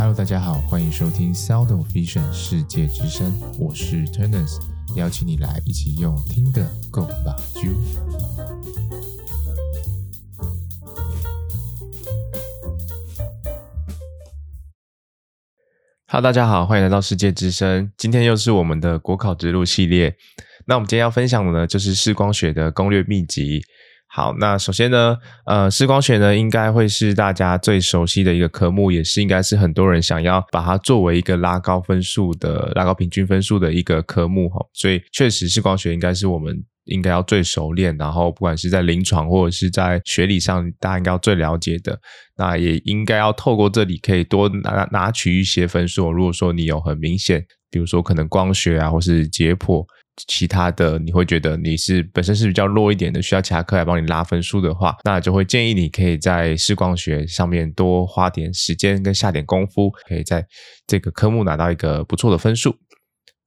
Hello，大家好，欢迎收听 Sound of Vision 世界之声，我是 Turners，邀请你来一起用听的 Go 吧啾。Hello，大家好，欢迎来到世界之声，今天又是我们的国考之路系列。那我们今天要分享的呢，就是视光学的攻略秘籍。好，那首先呢，呃，视光学呢，应该会是大家最熟悉的一个科目，也是应该是很多人想要把它作为一个拉高分数的、拉高平均分数的一个科目哈。所以，确实视光学应该是我们应该要最熟练，然后不管是在临床或者是在学理上，大家应该要最了解的。那也应该要透过这里可以多拿拿取一些分数。如果说你有很明显，比如说可能光学啊，或是解剖。其他的你会觉得你是本身是比较弱一点的，需要其他科来帮你拉分数的话，那就会建议你可以在视光学上面多花点时间跟下点功夫，可以在这个科目拿到一个不错的分数。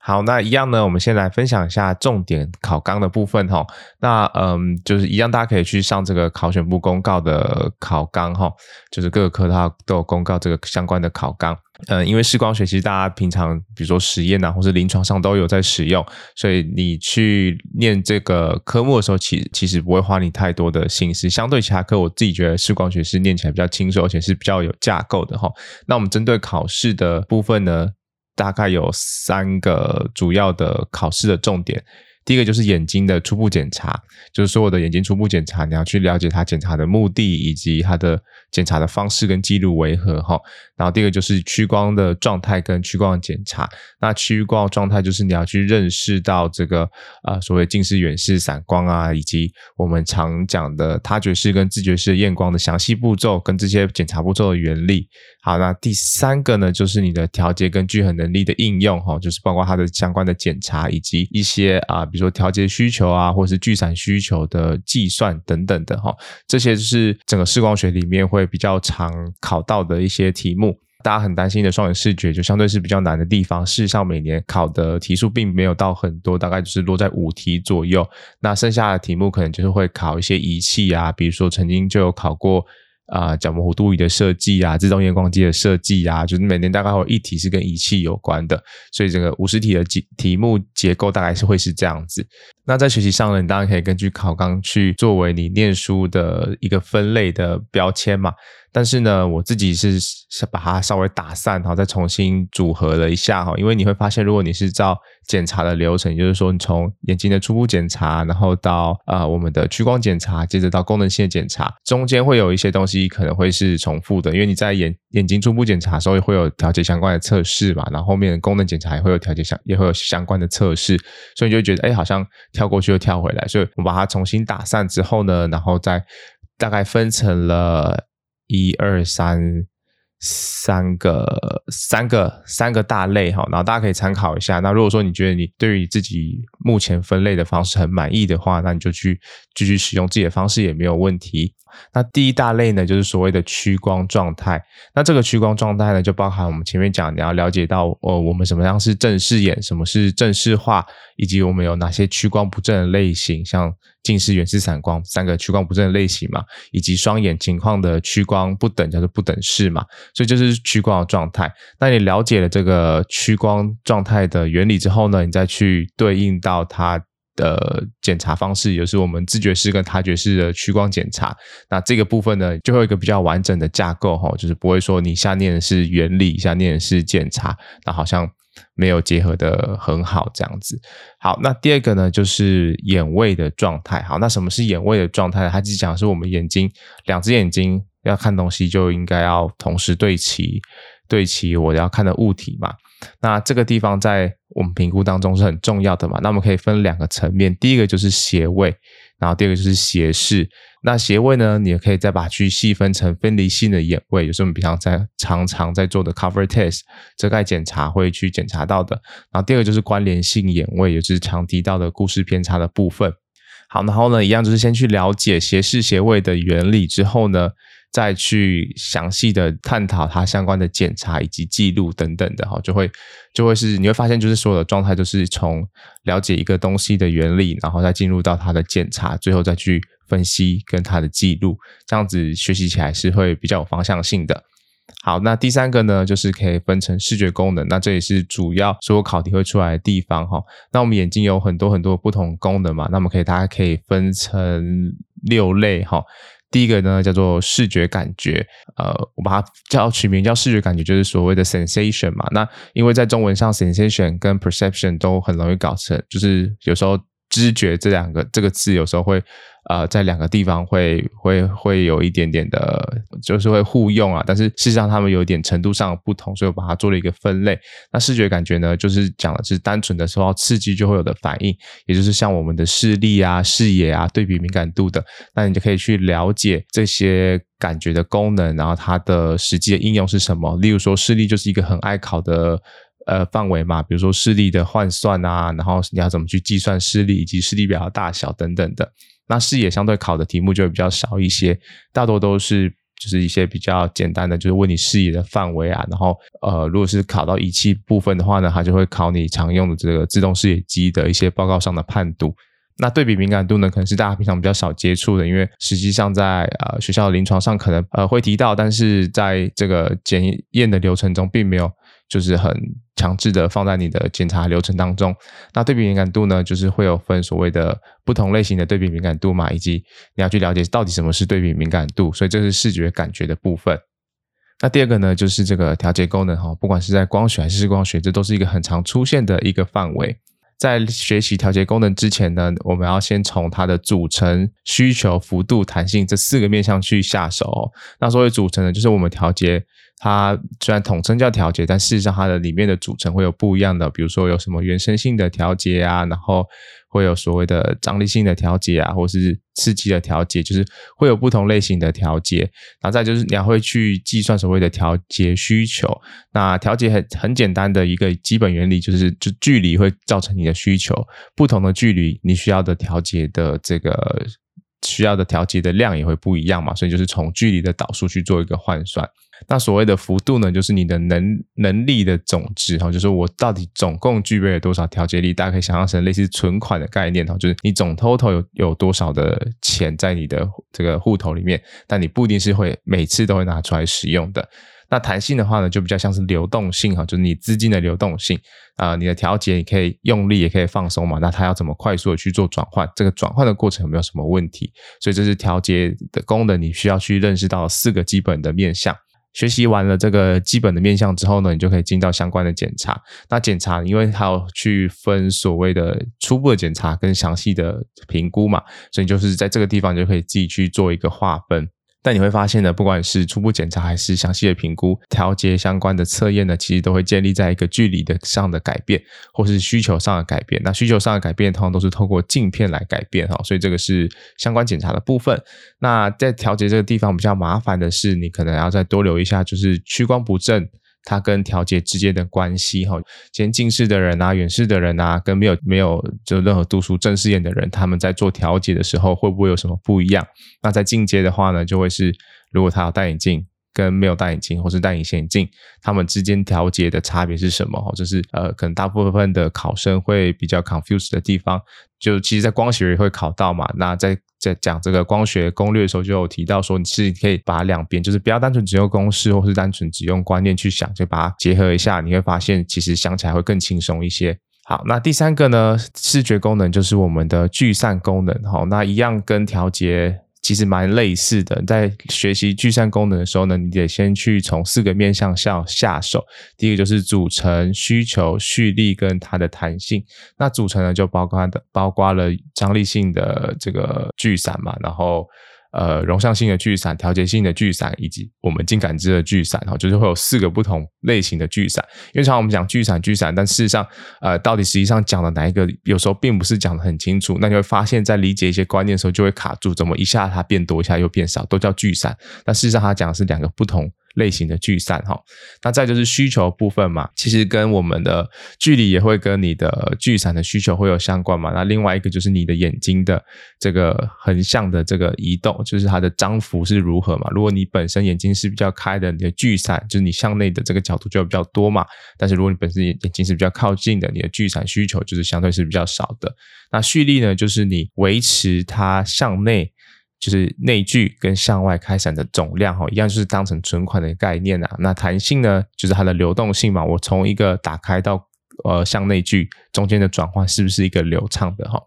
好，那一样呢，我们先来分享一下重点考纲的部分哈。那嗯，就是一样，大家可以去上这个考选部公告的考纲哈，就是各个科它都有公告这个相关的考纲。嗯，因为视光学其实大家平常比如说实验啊，或是临床上都有在使用，所以你去念这个科目的时候，其其实不会花你太多的心思。相对其他科，我自己觉得视光学是念起来比较轻松，而且是比较有架构的哈。那我们针对考试的部分呢，大概有三个主要的考试的重点。第一个就是眼睛的初步检查，就是说我的眼睛初步检查，你要去了解它检查的目的以及它的检查的方式跟记录为何哈。然后第二个就是屈光的状态跟屈光的检查。那屈光状态就是你要去认识到这个啊、所谓近视、远视、散光啊，以及我们常讲的他觉视跟自觉视验光的详细步骤跟这些检查步骤的原理。好，那第三个呢，就是你的调节跟聚合能力的应用哈，就是包括它的相关的检查以及一些啊。比如说调节需求啊，或是聚散需求的计算等等的哈，这些就是整个视光学里面会比较常考到的一些题目。大家很担心的双眼视觉就相对是比较难的地方。事实上，每年考的题数并没有到很多，大概就是落在五题左右。那剩下的题目可能就是会考一些仪器啊，比如说曾经就有考过。啊，角膜弧度仪的设计啊，自动验光机的设计啊，就是每年大概会有一题是跟仪器有关的，所以整个五十题的题题目结构大概是会是这样子。那在学习上呢，你当然可以根据考纲去作为你念书的一个分类的标签嘛。但是呢，我自己是是把它稍微打散，然后再重新组合了一下哈。因为你会发现，如果你是照检查的流程，就是说，你从眼睛的初步检查，然后到啊、呃、我们的屈光检查，接着到功能性的检查，中间会有一些东西可能会是重复的，因为你在眼眼睛初步检查的时候会有调节相关的测试嘛，然后后面功能检查也会有调节相也会有相关的测试，所以你就会觉得哎，好像跳过去又跳回来。所以我把它重新打散之后呢，然后再大概分成了。一二三，三个三个三个大类哈，然后大家可以参考一下。那如果说你觉得你对于自己目前分类的方式很满意的话，那你就去继续使用自己的方式也没有问题。那第一大类呢，就是所谓的屈光状态。那这个屈光状态呢，就包含我们前面讲，你要了解到，呃，我们什么样是正视眼，什么是正视化，以及我们有哪些屈光不正的类型，像近视、远视、散光三个屈光不正的类型嘛，以及双眼情况的屈光不等叫做不等式嘛。所以就是屈光的状态。那你了解了这个屈光状态的原理之后呢，你再去对应到它。的检查方式，也就是我们自觉式跟他觉式的屈光检查。那这个部分呢，就会有一个比较完整的架构哈，就是不会说你下念的是原理，下念的是检查，那好像没有结合得很好这样子。好，那第二个呢，就是眼位的状态。好，那什么是眼位的状态？它是讲的是我们眼睛两只眼睛要看东西，就应该要同时对齐，对齐我要看的物体嘛。那这个地方在我们评估当中是很重要的嘛？那我们可以分两个层面，第一个就是斜位，然后第二个就是斜视。那斜位呢，你也可以再把它去细分成分离性的眼位，有时候我们平常在常常在做的 cover test 遮盖检查会去检查到的。然后第二个就是关联性眼位，也就是常提到的故事偏差的部分。好，然后呢，一样就是先去了解斜视斜位的原理之后呢。再去详细的探讨它相关的检查以及记录等等的哈，就会就会是你会发现，就是所有的状态都是从了解一个东西的原理，然后再进入到它的检查，最后再去分析跟它的记录，这样子学习起来是会比较有方向性的。好，那第三个呢，就是可以分成视觉功能，那这也是主要所有考题会出来的地方哈。那我们眼睛有很多很多不同功能嘛，那么可以大家可以分成六类哈。第一个呢叫做视觉感觉，呃，我把它叫取名叫视觉感觉，就是所谓的 sensation 嘛。那因为在中文上 sensation 跟 perception 都很容易搞成，就是有时候知觉这两个这个字有时候会。呃，在两个地方会会会有一点点的，就是会互用啊，但是事实上他们有一点程度上不同，所以我把它做了一个分类。那视觉感觉呢，就是讲的是单纯的受到刺激就会有的反应，也就是像我们的视力啊、视野啊、对比敏感度的，那你就可以去了解这些感觉的功能，然后它的实际的应用是什么。例如说，视力就是一个很爱考的呃范围嘛，比如说视力的换算啊，然后你要怎么去计算视力以及视力表的大小等等的。那视野相对考的题目就会比较少一些，大多都是就是一些比较简单的，就是问你视野的范围啊。然后呃，如果是考到仪器部分的话呢，它就会考你常用的这个自动视野机的一些报告上的判读。那对比敏感度呢，可能是大家平常比较少接触的，因为实际上在呃学校的临床上可能呃会提到，但是在这个检验的流程中并没有。就是很强制的放在你的检查流程当中。那对比敏感度呢，就是会有分所谓的不同类型的对比敏感度嘛，以及你要去了解到底什么是对比敏感度。所以这是视觉感觉的部分。那第二个呢，就是这个调节功能哈，不管是在光学还是视光学，这都是一个很常出现的一个范围。在学习调节功能之前呢，我们要先从它的组成、需求、幅度、弹性这四个面向去下手。那所谓组成呢，就是我们调节。它虽然统称叫调节，但事实上它的里面的组成会有不一样的，比如说有什么原生性的调节啊，然后会有所谓的张力性的调节啊，或是刺激的调节，就是会有不同类型的调节。然后再就是你要会去计算所谓的调节需求。那调节很很简单的一个基本原理就是，就距离会造成你的需求，不同的距离你需要的调节的这个需要的调节的量也会不一样嘛，所以就是从距离的导数去做一个换算。那所谓的幅度呢，就是你的能能力的总值哈，就是我到底总共具备了多少调节力？大家可以想象成类似存款的概念哈，就是你总 total 有有多少的钱在你的这个户头里面，但你不一定是会每次都会拿出来使用的。那弹性的话呢，就比较像是流动性哈，就是你资金的流动性啊、你的调节你可以用力也可以放松嘛，那它要怎么快速的去做转换？这个转换的过程有没有什么问题？所以这是调节的功能，你需要去认识到四个基本的面向。学习完了这个基本的面向之后呢，你就可以进到相关的检查。那检查，因为它要去分所谓的初步的检查跟详细的评估嘛，所以就是在这个地方就可以自己去做一个划分。但你会发现呢，不管是初步检查还是详细的评估，调节相关的测验呢，其实都会建立在一个距离的上的改变，或是需求上的改变。那需求上的改变通常都是透过镜片来改变哈，所以这个是相关检查的部分。那在调节这个地方比较麻烦的是，你可能要再多留一下，就是屈光不正。它跟调节之间的关系，哈，先近视的人啊，远视的人啊，跟没有没有就任何度数正视眼的人，他们在做调节的时候，会不会有什么不一样？那在进阶的话呢，就会是如果他要戴眼镜。跟没有戴眼镜或是戴隐形眼镜，他们之间调节的差别是什么？这是呃，可能大部分的考生会比较 confused 的地方。就其实，在光学也会考到嘛。那在在讲这个光学攻略的时候，就有提到说，你是可以把两边，就是不要单纯只用公式，或是单纯只用观念去想，就把它结合一下，你会发现其实想起来会更轻松一些。好，那第三个呢，视觉功能就是我们的聚散功能。好，那一样跟调节。其实蛮类似的，在学习聚散功能的时候呢，你得先去从四个面向下下手。第一个就是组成、需求、蓄力跟它的弹性。那组成呢，就包括的包括了张力性的这个聚散嘛，然后。呃，容像性的聚散、调节性的聚散，以及我们近感知的聚散，哈，就是会有四个不同类型的聚散。因为常常我们讲聚散、聚散，但事实上，呃，到底实际上讲的哪一个，有时候并不是讲的很清楚。那你会发现在理解一些观念的时候，就会卡住，怎么一下它变多，一下又变少，都叫聚散。但事实上，它讲的是两个不同。类型的聚散哈，那再就是需求部分嘛，其实跟我们的距离也会跟你的聚散的需求会有相关嘛。那另外一个就是你的眼睛的这个横向的这个移动，就是它的张幅是如何嘛。如果你本身眼睛是比较开的，你的聚散就是你向内的这个角度就比较多嘛。但是如果你本身眼睛是比较靠近的，你的聚散需求就是相对是比较少的。那蓄力呢，就是你维持它向内。就是内距跟向外开闪的总量哈，一样就是当成存款的概念啊。那弹性呢，就是它的流动性嘛，我从一个打开到呃向内距中间的转换是不是一个流畅的哈？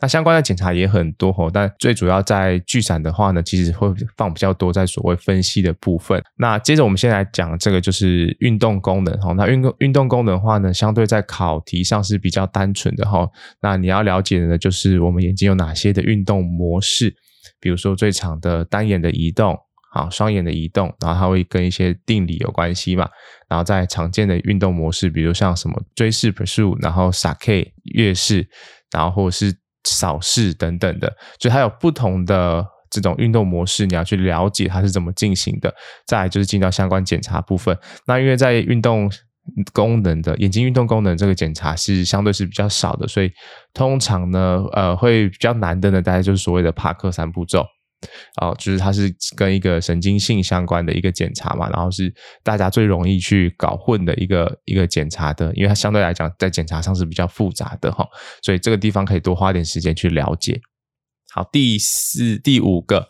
那相关的检查也很多吼，但最主要在聚散的话呢，其实会放比较多在所谓分析的部分。那接着我们先来讲这个就是运动功能哈。那运动运动功能的话呢，相对在考题上是比较单纯的哈。那你要了解的呢，就是我们眼睛有哪些的运动模式，比如说最长的单眼的移动，啊，双眼的移动，然后它会跟一些定理有关系嘛。然后在常见的运动模式，比如像什么追视 pursuit，然后 sake 跃视，然后或者是扫视等等的，就它有不同的这种运动模式，你要去了解它是怎么进行的。再来就是进到相关检查部分。那因为在运动功能的眼睛运动功能这个检查是相对是比较少的，所以通常呢，呃，会比较难的呢，大概就是所谓的帕克三步骤。哦，就是它是跟一个神经性相关的一个检查嘛，然后是大家最容易去搞混的一个一个检查的，因为它相对来讲在检查上是比较复杂的哈，所以这个地方可以多花点时间去了解。好，第四、第五个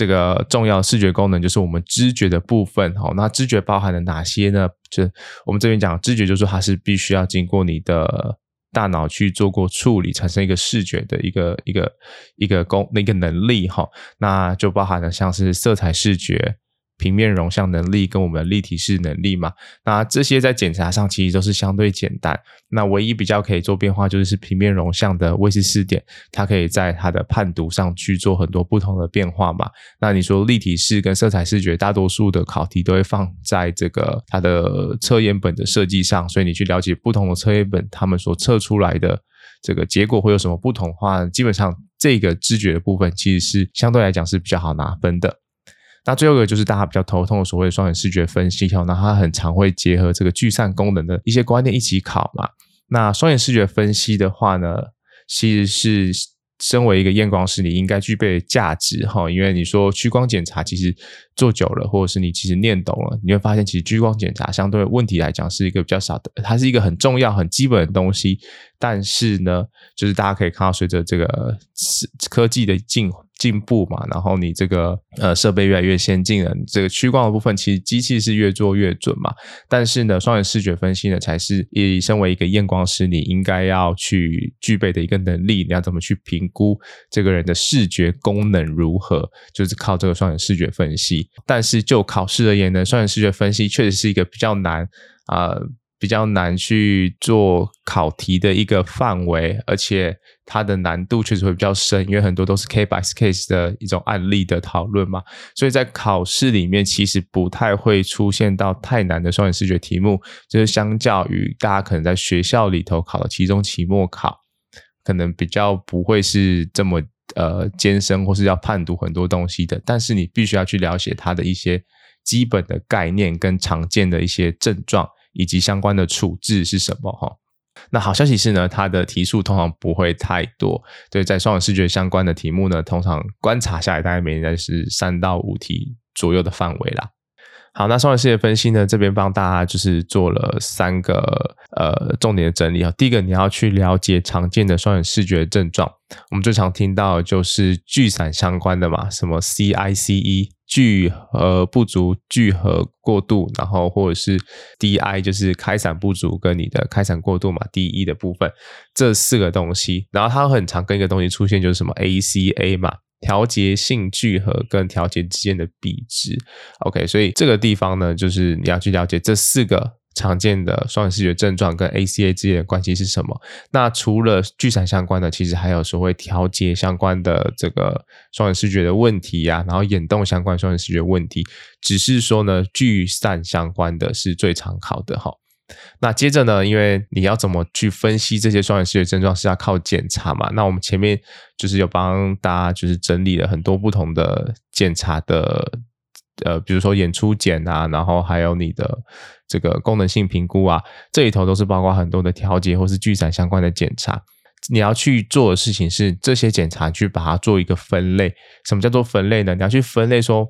这个重要视觉功能就是我们知觉的部分哈，那知觉包含了哪些呢？就我们这边讲知觉，就是它是必须要经过你的。大脑去做过处理，产生一个视觉的一个一个一个功那个能力哈，那就包含了像是色彩视觉。平面容像能力跟我们立体视能力嘛，那这些在检查上其实都是相对简单。那唯一比较可以做变化就是平面容像的魏氏视点，它可以在它的判读上去做很多不同的变化嘛。那你说立体视跟色彩视觉，大多数的考题都会放在这个它的测验本的设计上，所以你去了解不同的测验本，他们所测出来的这个结果会有什么不同的话，基本上这个知觉的部分其实是相对来讲是比较好拿分的。那最后一个就是大家比较头痛的所谓双眼视觉分析，那它很常会结合这个聚散功能的一些观念一起考嘛。那双眼视觉分析的话呢，其实是身为一个验光师，你应该具备的价值哈。因为你说屈光检查其实做久了，或者是你其实念懂了，你会发现其实屈光检查相对问题来讲是一个比较少的，它是一个很重要、很基本的东西。但是呢，就是大家可以看到，随着这个科技的进进步嘛，然后你这个呃设备越来越先进了，这个屈光的部分其实机器是越做越准嘛。但是呢，双眼视觉分析呢，才是以身为一个验光师，你应该要去具备的一个能力。你要怎么去评估这个人的视觉功能如何，就是靠这个双眼视觉分析。但是就考试而言呢，双眼视觉分析确实是一个比较难啊。呃比较难去做考题的一个范围，而且它的难度确实会比较深，因为很多都是 case by case 的一种案例的讨论嘛，所以在考试里面其实不太会出现到太难的双眼视觉题目，就是相较于大家可能在学校里头考的期中、期末考，可能比较不会是这么呃艰深或是要判读很多东西的，但是你必须要去了解它的一些基本的概念跟常见的一些症状。以及相关的处置是什么？哈，那好消息是呢，它的题数通常不会太多。对，在双眼视觉相关的题目呢，通常观察下来，大概每年是三到五题左右的范围啦。好，那双眼视觉分析呢，这边帮大家就是做了三个呃重点的整理啊。第一个，你要去了解常见的双眼视觉症状，我们最常听到的就是聚散相关的嘛，什么 CICE。聚合不足、聚合过度，然后或者是 DI 就是开散不足跟你的开散过度嘛，DE 的部分这四个东西，然后它很常跟一个东西出现，就是什么 ACA 嘛，调节性聚合跟调节之间的比值。OK，所以这个地方呢，就是你要去了解这四个。常见的双眼视觉症状跟 ACA 之间的关系是什么？那除了聚散相关的，其实还有所谓调节相关的这个双眼视觉的问题呀、啊，然后眼动相关双眼视觉问题，只是说呢，聚散相关的是最常考的哈。那接着呢，因为你要怎么去分析这些双眼视觉症状是要靠检查嘛？那我们前面就是有帮大家就是整理了很多不同的检查的。呃，比如说眼初检啊，然后还有你的这个功能性评估啊，这里头都是包括很多的调节或是聚散相关的检查。你要去做的事情是这些检查去把它做一个分类。什么叫做分类呢？你要去分类说，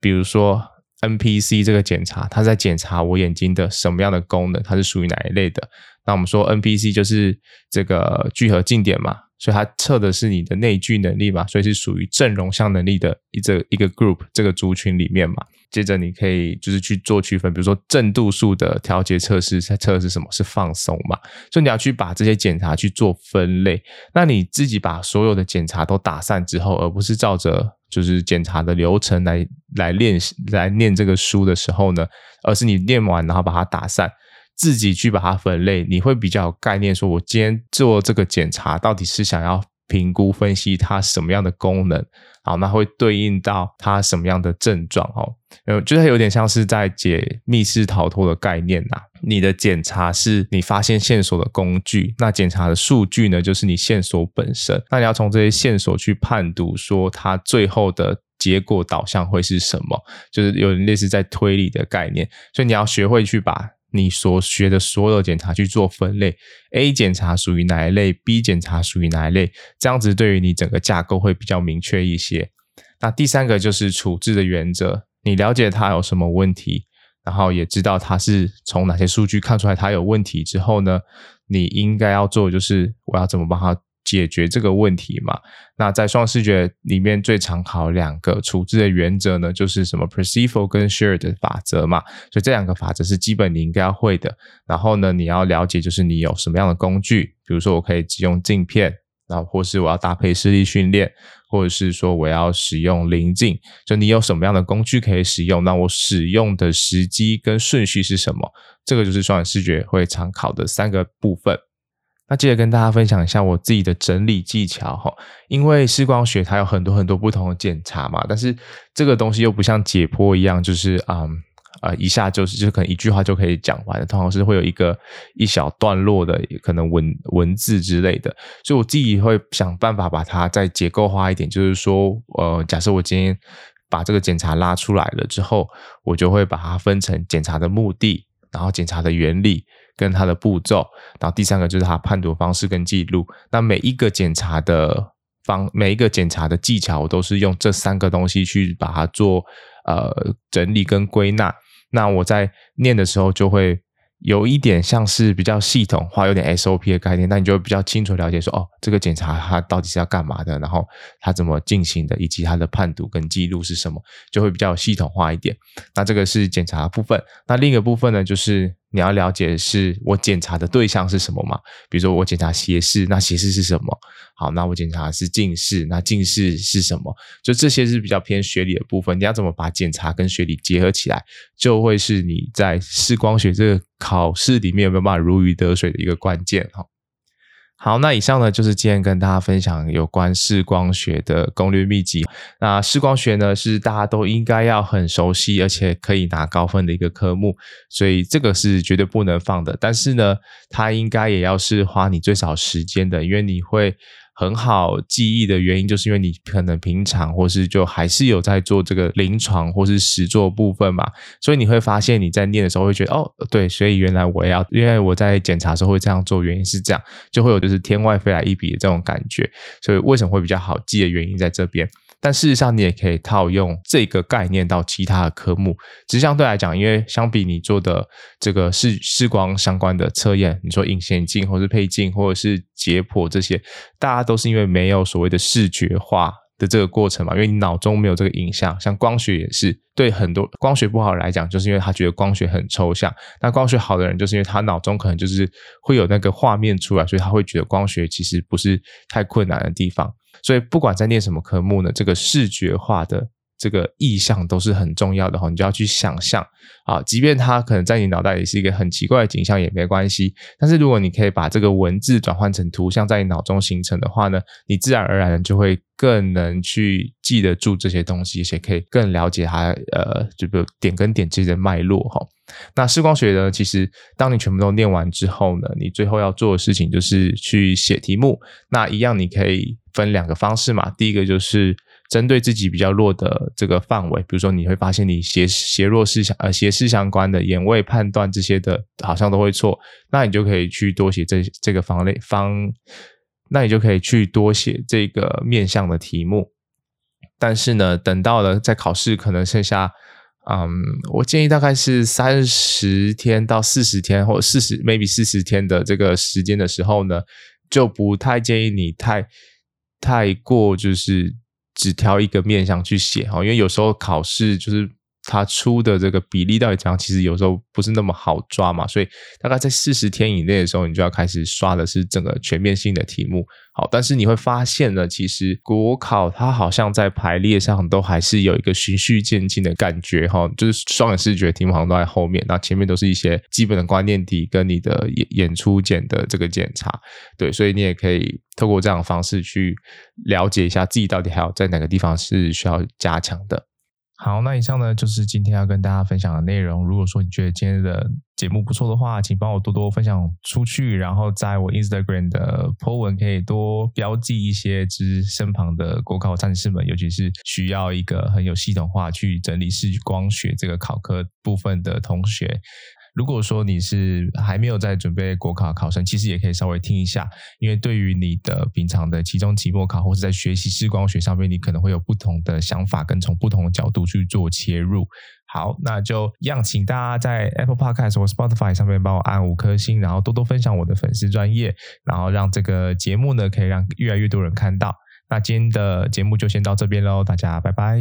比如说 NPC 这个检查，它在检查我眼睛的什么样的功能，它是属于哪一类的？那我们说 NPC 就是这个聚合近点嘛。所以它测的是你的内聚能力嘛，所以是属于正容像能力的一这一个 group 这个族群里面嘛。接着你可以就是去做区分，比如说正度数的调节测试，它测的是什么？是放松嘛。所以你要去把这些检查去做分类。那你自己把所有的检查都打散之后，而不是照着就是检查的流程来来练习来念这个书的时候呢，而是你念完然后把它打散。自己去把它分类，你会比较有概念。说我今天做这个检查，到底是想要评估分析它什么样的功能？好，那会对应到它什么样的症状？哦，呃，就是有点像是在解密室逃脱的概念呐。你的检查是你发现线索的工具，那检查的数据呢，就是你线索本身。那你要从这些线索去判读，说它最后的结果导向会是什么？就是有点类似在推理的概念。所以你要学会去把。你所学的所有检查去做分类，A 检查属于哪一类，B 检查属于哪一类，这样子对于你整个架构会比较明确一些。那第三个就是处置的原则，你了解它有什么问题，然后也知道它是从哪些数据看出来它有问题之后呢，你应该要做的就是我要怎么帮它。解决这个问题嘛？那在双视觉里面最常考两个处置的原则呢，就是什么 Perceval 跟 shared 法则嘛。所以这两个法则是基本你应该要会的。然后呢，你要了解就是你有什么样的工具，比如说我可以只用镜片，然后或是我要搭配视力训练，或者是说我要使用棱镜。就你有什么样的工具可以使用？那我使用的时机跟顺序是什么？这个就是双眼视觉会常考的三个部分。那接着跟大家分享一下我自己的整理技巧哈，因为视光学它有很多很多不同的检查嘛，但是这个东西又不像解剖一样，就是嗯呃一下就是就可能一句话就可以讲完的，通常是会有一个一小段落的可能文文字之类的，所以我自己会想办法把它再结构化一点，就是说呃假设我今天把这个检查拉出来了之后，我就会把它分成检查的目的，然后检查的原理。跟它的步骤，然后第三个就是它判读方式跟记录。那每一个检查的方，每一个检查的技巧，我都是用这三个东西去把它做呃整理跟归纳。那我在念的时候就会。有一点像是比较系统化，有点 SOP 的概念，那你就会比较清楚了解说，哦，这个检查它到底是要干嘛的，然后它怎么进行的，以及它的判读跟记录是什么，就会比较系统化一点。那这个是检查部分。那另一个部分呢，就是你要了解的是我检查的对象是什么嘛？比如说我检查斜视，那斜视是什么？好，那我检查是近视，那近视是什么？就这些是比较偏学理的部分。你要怎么把检查跟学理结合起来，就会是你在视光学这个。考试里面有没有办法如鱼得水的一个关键哈？好，那以上呢就是今天跟大家分享有关视光学的攻略秘籍。那视光学呢是大家都应该要很熟悉，而且可以拿高分的一个科目，所以这个是绝对不能放的。但是呢，它应该也要是花你最少时间的，因为你会。很好记忆的原因，就是因为你可能平常或是就还是有在做这个临床或是实作部分嘛，所以你会发现你在念的时候会觉得哦，对，所以原来我要，因为我在检查时候会这样做，原因是这样，就会有就是天外飞来一笔的这种感觉，所以为什么会比较好记的原因在这边。但事实上，你也可以套用这个概念到其他的科目。只是相对来讲，因为相比你做的这个视视光相关的测验，你说隐形镜或是配镜或者是解剖这些，大家都是因为没有所谓的视觉化的这个过程嘛，因为你脑中没有这个影像。像光学也是，对很多光学不好来讲，就是因为他觉得光学很抽象。那光学好的人，就是因为他脑中可能就是会有那个画面出来，所以他会觉得光学其实不是太困难的地方。所以不管在念什么科目呢，这个视觉化的这个意象都是很重要的哈，你就要去想象啊，即便它可能在你脑袋里是一个很奇怪的景象也没关系。但是如果你可以把这个文字转换成图像，在你脑中形成的话呢，你自然而然就会更能去记得住这些东西，而且可以更了解它呃，就比如点跟点之间的脉络哈。那视光学呢，其实当你全部都念完之后呢，你最后要做的事情就是去写题目。那一样你可以分两个方式嘛，第一个就是。针对自己比较弱的这个范围，比如说你会发现你斜斜弱视相呃斜视相关的眼位判断这些的，好像都会错，那你就可以去多写这这个方类方，那你就可以去多写这个面向的题目。但是呢，等到了在考试可能剩下，嗯，我建议大概是三十天到四十天，或者四十 maybe 四十天的这个时间的时候呢。就不太建议你太太过就是只挑一个面向去写哈，因为有时候考试就是。它出的这个比例到底怎样？其实有时候不是那么好抓嘛，所以大概在四十天以内的时候，你就要开始刷的是整个全面性的题目。好，但是你会发现呢，其实国考它好像在排列上都还是有一个循序渐进的感觉哈，就是双眼视觉题目好像都在后面，那前面都是一些基本的观念题跟你的演演出检的这个检查。对，所以你也可以透过这样的方式去了解一下自己到底还有在哪个地方是需要加强的。好，那以上呢就是今天要跟大家分享的内容。如果说你觉得今天的节目不错的话，请帮我多多分享出去，然后在我 Instagram 的 po 文可以多标记一些之身旁的国考战士们，尤其是需要一个很有系统化去整理视光学这个考科部分的同学。如果说你是还没有在准备国考考生，其实也可以稍微听一下，因为对于你的平常的期中、期末考，或是在学习视光学上面，你可能会有不同的想法，跟从不同的角度去做切入。好，那就一样，请大家在 Apple Podcast 或 Spotify 上面帮我按五颗星，然后多多分享我的粉丝专业，然后让这个节目呢可以让越来越多人看到。那今天的节目就先到这边喽，大家拜拜。